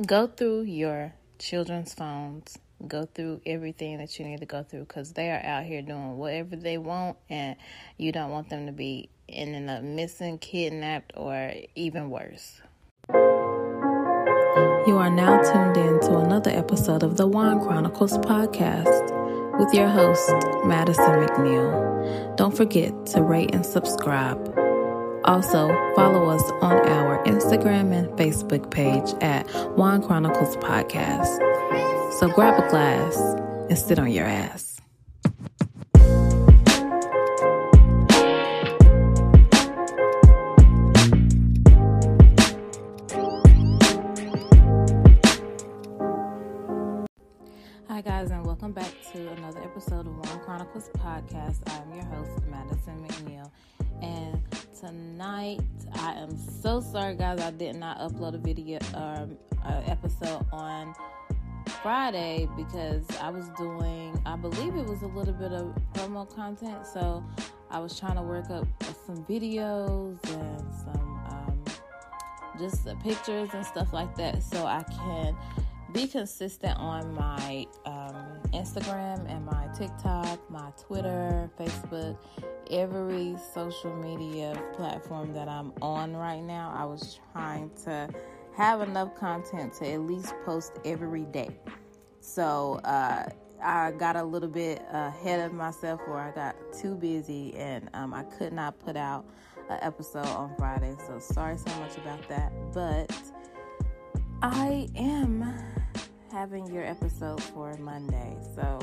Go through your children's phones. Go through everything that you need to go through because they are out here doing whatever they want, and you don't want them to be ending up missing, kidnapped, or even worse. You are now tuned in to another episode of the Wine Chronicles podcast with your host, Madison McNeal. Don't forget to rate and subscribe. Also, follow us on our Instagram and Facebook page at Wine Chronicles Podcast. So grab a glass and sit on your ass. Tonight, I am so sorry, guys, I did not upload a video um, episode on Friday because I was doing, I believe it was a little bit of promo content. So I was trying to work up some videos and some um, just pictures and stuff like that so I can be consistent on my um, Instagram and my TikTok, my Twitter, Facebook, every social media platform that I'm on right now. I was trying to have enough content to at least post every day. So uh, I got a little bit ahead of myself, or I got too busy, and um, I could not put out an episode on Friday. So sorry so much about that, but I am having your episode for Monday. So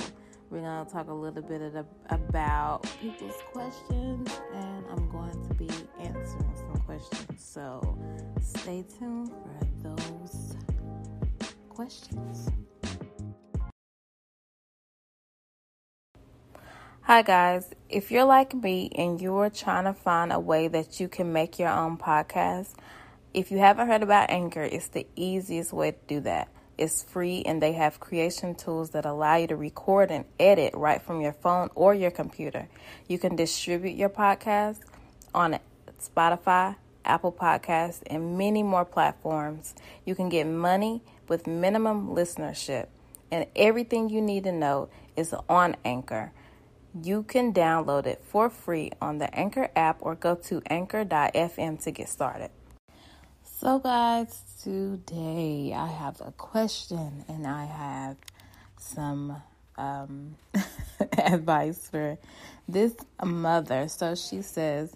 we're going to talk a little bit of, about people's questions and I'm going to be answering some questions. So stay tuned for those questions. Hi, guys. If you're like me and you're trying to find a way that you can make your own podcast, if you haven't heard about Anchor, it's the easiest way to do that. It's free and they have creation tools that allow you to record and edit right from your phone or your computer. You can distribute your podcast on Spotify, Apple Podcasts, and many more platforms. You can get money with minimum listenership. And everything you need to know is on Anchor. You can download it for free on the Anchor app or go to anchor.fm to get started. So, guys, today I have a question and I have some um, advice for this mother. So, she says,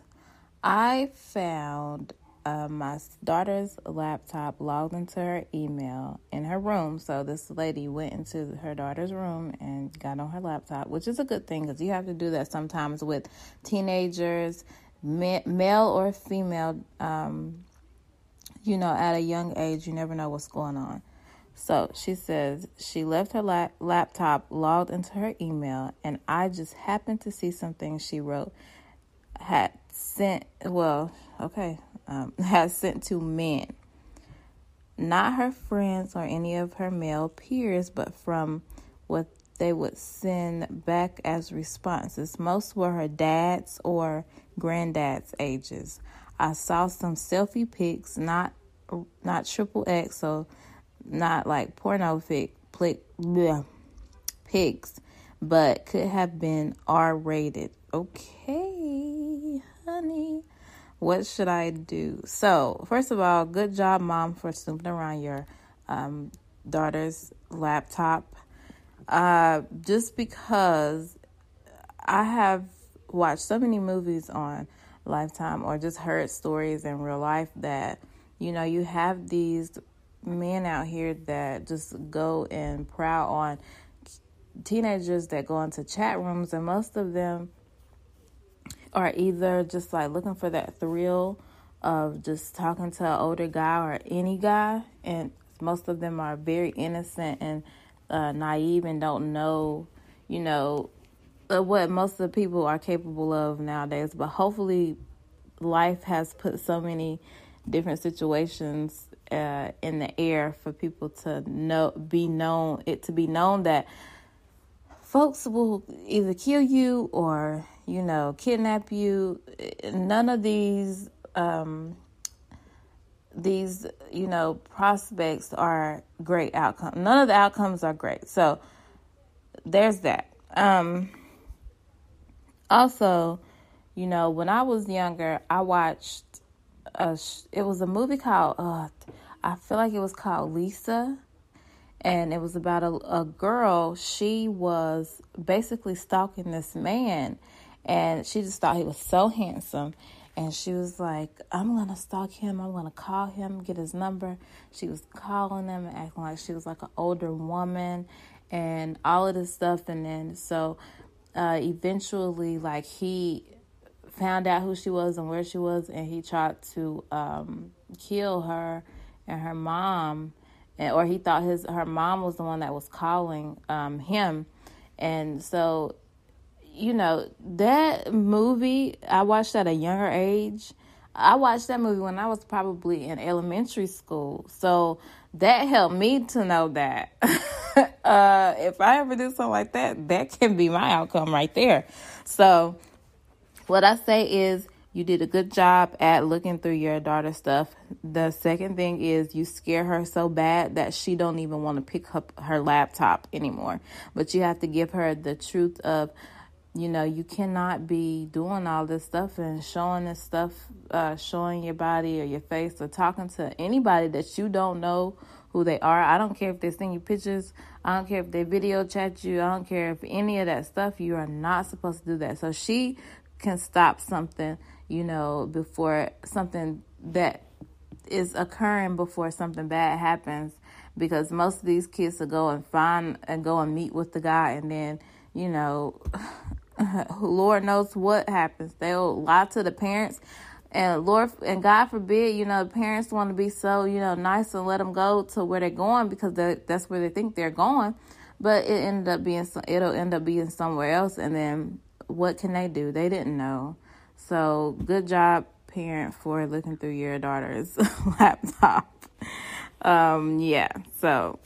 I found uh, my daughter's laptop logged into her email in her room. So this lady went into her daughter's room and got on her laptop, which is a good thing because you have to do that sometimes with teenagers, male or female. Um, you know, at a young age, you never know what's going on. So she says she left her la- laptop logged into her email, and I just happened to see something she wrote had sent. Well, okay, um, had sent to men, not her friends or any of her male peers, but from what they would send back as responses. Most were her dad's or granddad's ages. I saw some selfie pics, not not triple X, so not like pornographic bleh, pics, but could have been R rated. Okay, honey, what should I do? So, first of all, good job, mom, for snooping around your um, daughter's laptop uh, just because I have watched so many movies on Lifetime or just heard stories in real life that, you know, you have these men out here that just go and prowl on teenagers that go into chat rooms, and most of them are either just like looking for that thrill of just talking to an older guy or any guy, and most of them are very innocent and uh, naive and don't know, you know, what most of the people are capable of nowadays. But hopefully, life has put so many different situations uh, in the air for people to know, be known, it to be known that folks will either kill you or you know kidnap you. None of these um, these you know prospects are great outcomes. None of the outcomes are great. So there's that. Um, also, you know, when I was younger, I watched a. It was a movie called. Uh, I feel like it was called Lisa, and it was about a, a girl. She was basically stalking this man, and she just thought he was so handsome and she was like, I'm gonna stalk him, I'm gonna call him, get his number. She was calling him and acting like she was like an older woman and all of this stuff and then so uh, eventually like he found out who she was and where she was and he tried to um, kill her and her mom and, or he thought his her mom was the one that was calling um, him and so you know, that movie, I watched at a younger age. I watched that movie when I was probably in elementary school. So that helped me to know that uh, if I ever do something like that, that can be my outcome right there. So, what I say is, you did a good job at looking through your daughter's stuff. The second thing is you scare her so bad that she don't even want to pick up her laptop anymore. But you have to give her the truth of you know, you cannot be doing all this stuff and showing this stuff, uh, showing your body or your face or talking to anybody that you don't know who they are. I don't care if they send you pictures. I don't care if they video chat you. I don't care if any of that stuff. You are not supposed to do that. So she can stop something, you know, before something that is occurring before something bad happens because most of these kids will go and find and go and meet with the guy and then, you know, Lord knows what happens. They'll lie to the parents. And Lord, and God forbid, you know, parents want to be so, you know, nice and let them go to where they're going because that's where they think they're going. But it ended up being, it'll end up being somewhere else. And then what can they do? They didn't know. So good job, parent, for looking through your daughter's laptop. Um, yeah. So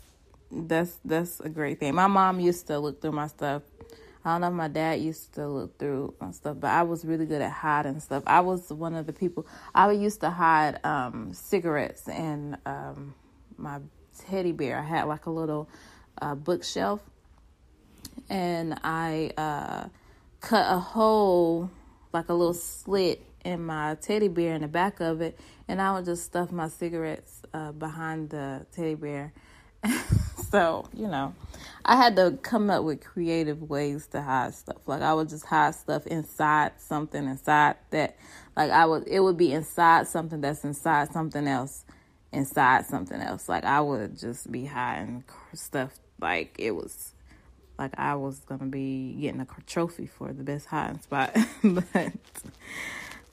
that's that's a great thing. My mom used to look through my stuff I don't know if my dad used to look through and stuff, but I was really good at hiding stuff. I was one of the people I used to hide um, cigarettes and um, my teddy bear. I had like a little uh, bookshelf, and I uh, cut a hole, like a little slit in my teddy bear in the back of it, and I would just stuff my cigarettes uh, behind the teddy bear. so you know I had to come up with creative ways to hide stuff. Like I would just hide stuff inside something inside that like I would it would be inside something that's inside something else inside something else. Like I would just be hiding stuff like it was like I was gonna be getting a trophy for the best hiding spot. but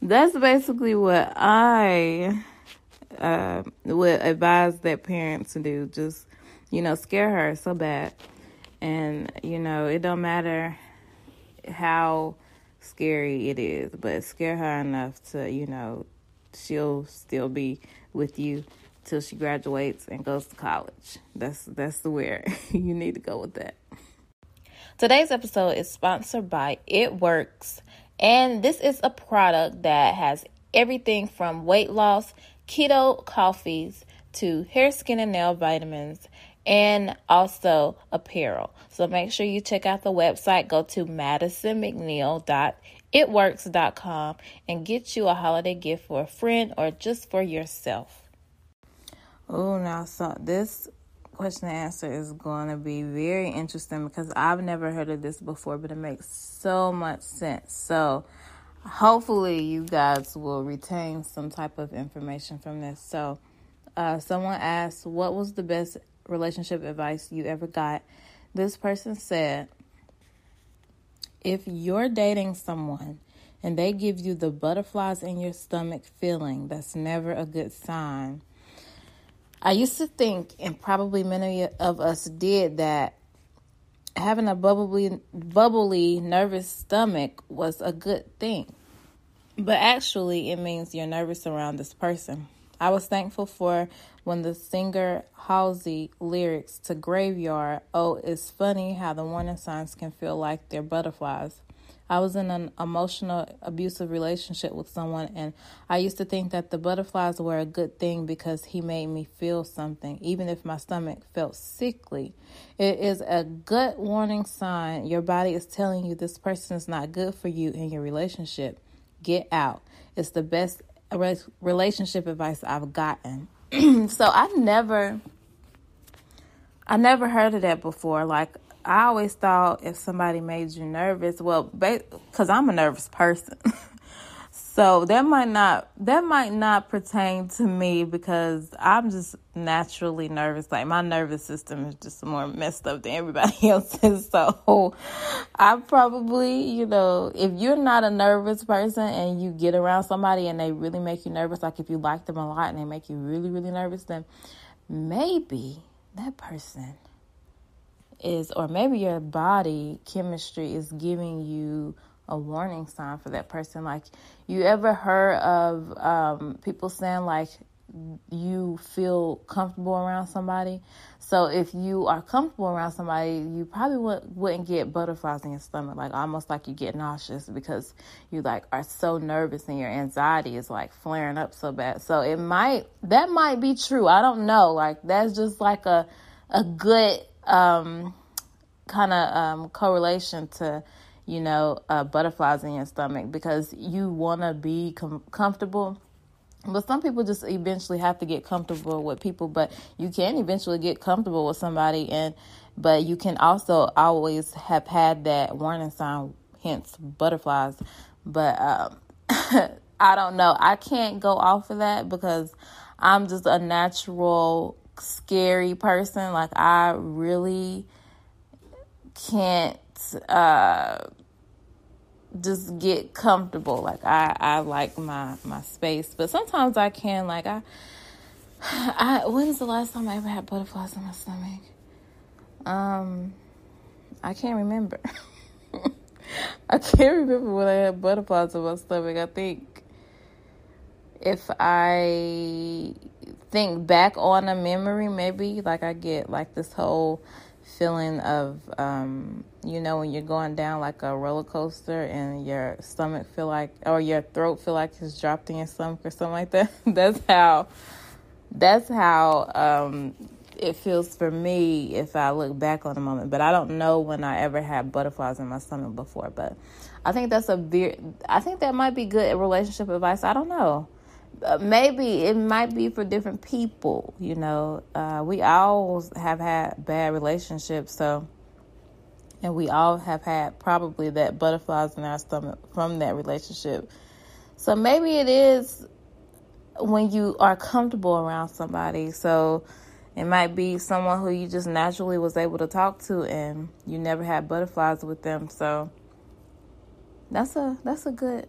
that's basically what I uh, would advise that parents to do. Just you know, scare her so bad and, you know, it don't matter how scary it is, but scare her enough to, you know, she'll still be with you till she graduates and goes to college. That's that's the where you need to go with that. Today's episode is sponsored by It Works, and this is a product that has everything from weight loss, keto coffees to hair, skin, and nail vitamins and also apparel. So make sure you check out the website. Go to madisonmcneal.itworks.com and get you a holiday gift for a friend or just for yourself. Oh, now so this question and answer is going to be very interesting because I've never heard of this before, but it makes so much sense. So, hopefully, you guys will retain some type of information from this. So, uh, someone asked, What was the best relationship advice you ever got? This person said, If you're dating someone and they give you the butterflies in your stomach feeling, that's never a good sign. I used to think, and probably many of us did, that having a bubbly, bubbly, nervous stomach was a good thing. But actually, it means you're nervous around this person. I was thankful for when the singer Halsey lyrics to Graveyard, Oh, it's funny how the warning signs can feel like they're butterflies. I was in an emotional, abusive relationship with someone, and I used to think that the butterflies were a good thing because he made me feel something, even if my stomach felt sickly. It is a gut warning sign. Your body is telling you this person is not good for you in your relationship. Get out. It's the best relationship advice I've gotten. so I've never. I never heard of that before. Like I always thought if somebody made you nervous, well, because I'm a nervous person. so that might not that might not pertain to me because I'm just naturally nervous. Like my nervous system is just more messed up than everybody else's. So I probably, you know, if you're not a nervous person and you get around somebody and they really make you nervous, like if you like them a lot and they make you really, really nervous, then maybe that person is, or maybe your body chemistry is giving you a warning sign for that person. Like, you ever heard of um, people saying, like, you feel comfortable around somebody? So, if you are comfortable around somebody, you probably would, wouldn't get butterflies in your stomach, like almost like you get nauseous because you like are so nervous and your anxiety is like flaring up so bad. So, it might, that might be true. I don't know. Like, that's just like a, a good, um, kind of um, correlation to you know uh, butterflies in your stomach because you want to be com- comfortable. But some people just eventually have to get comfortable with people but you can eventually get comfortable with somebody and but you can also always have had that warning sign hence butterflies. But um, i don't know. I can't go off of that because i'm just a natural scary person. Like i really can't uh, just get comfortable. Like I, I like my my space, but sometimes I can. Like I, I when is the last time I ever had butterflies in my stomach? Um, I can't remember. I can't remember when I had butterflies in my stomach. I think if I think back on a memory, maybe like I get like this whole feeling of um, you know when you're going down like a roller coaster and your stomach feel like or your throat feel like it's dropped in your stomach or something like that that's how that's how um, it feels for me if i look back on the moment. But i don't know when i ever had butterflies in my stomach before but i think that's a i think that might be good relationship advice. I don't know maybe it might be for different people. You know, uh, we all have had bad relationships, so and we all have had probably that butterflies in our stomach from that relationship. So maybe it is when you are comfortable around somebody. So it might be someone who you just naturally was able to talk to and you never had butterflies with them. So that's a that's a good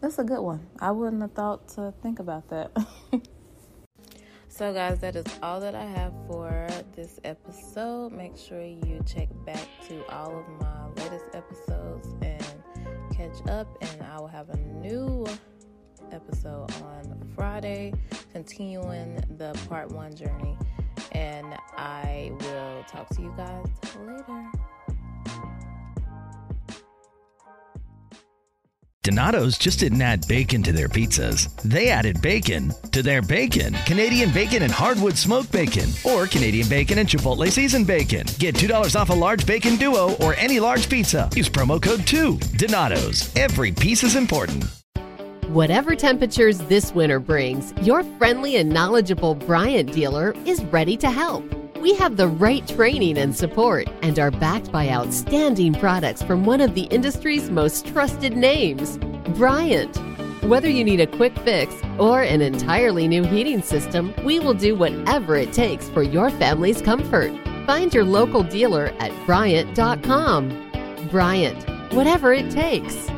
that's a good one. I wouldn't have thought to think about that. so, guys, that is all that I have for this episode. Make sure you check back to all of my latest episodes and catch up. And I will have a new episode on Friday, continuing the part one journey. And I will talk to you guys later. Donato's just didn't add bacon to their pizzas. They added bacon to their bacon. Canadian bacon and hardwood smoked bacon, or Canadian bacon and Chipotle seasoned bacon. Get $2 off a large bacon duo or any large pizza. Use promo code 2. Donato's. Every piece is important. Whatever temperatures this winter brings, your friendly and knowledgeable Bryant dealer is ready to help. We have the right training and support and are backed by outstanding products from one of the industry's most trusted names, Bryant. Whether you need a quick fix or an entirely new heating system, we will do whatever it takes for your family's comfort. Find your local dealer at Bryant.com. Bryant, whatever it takes.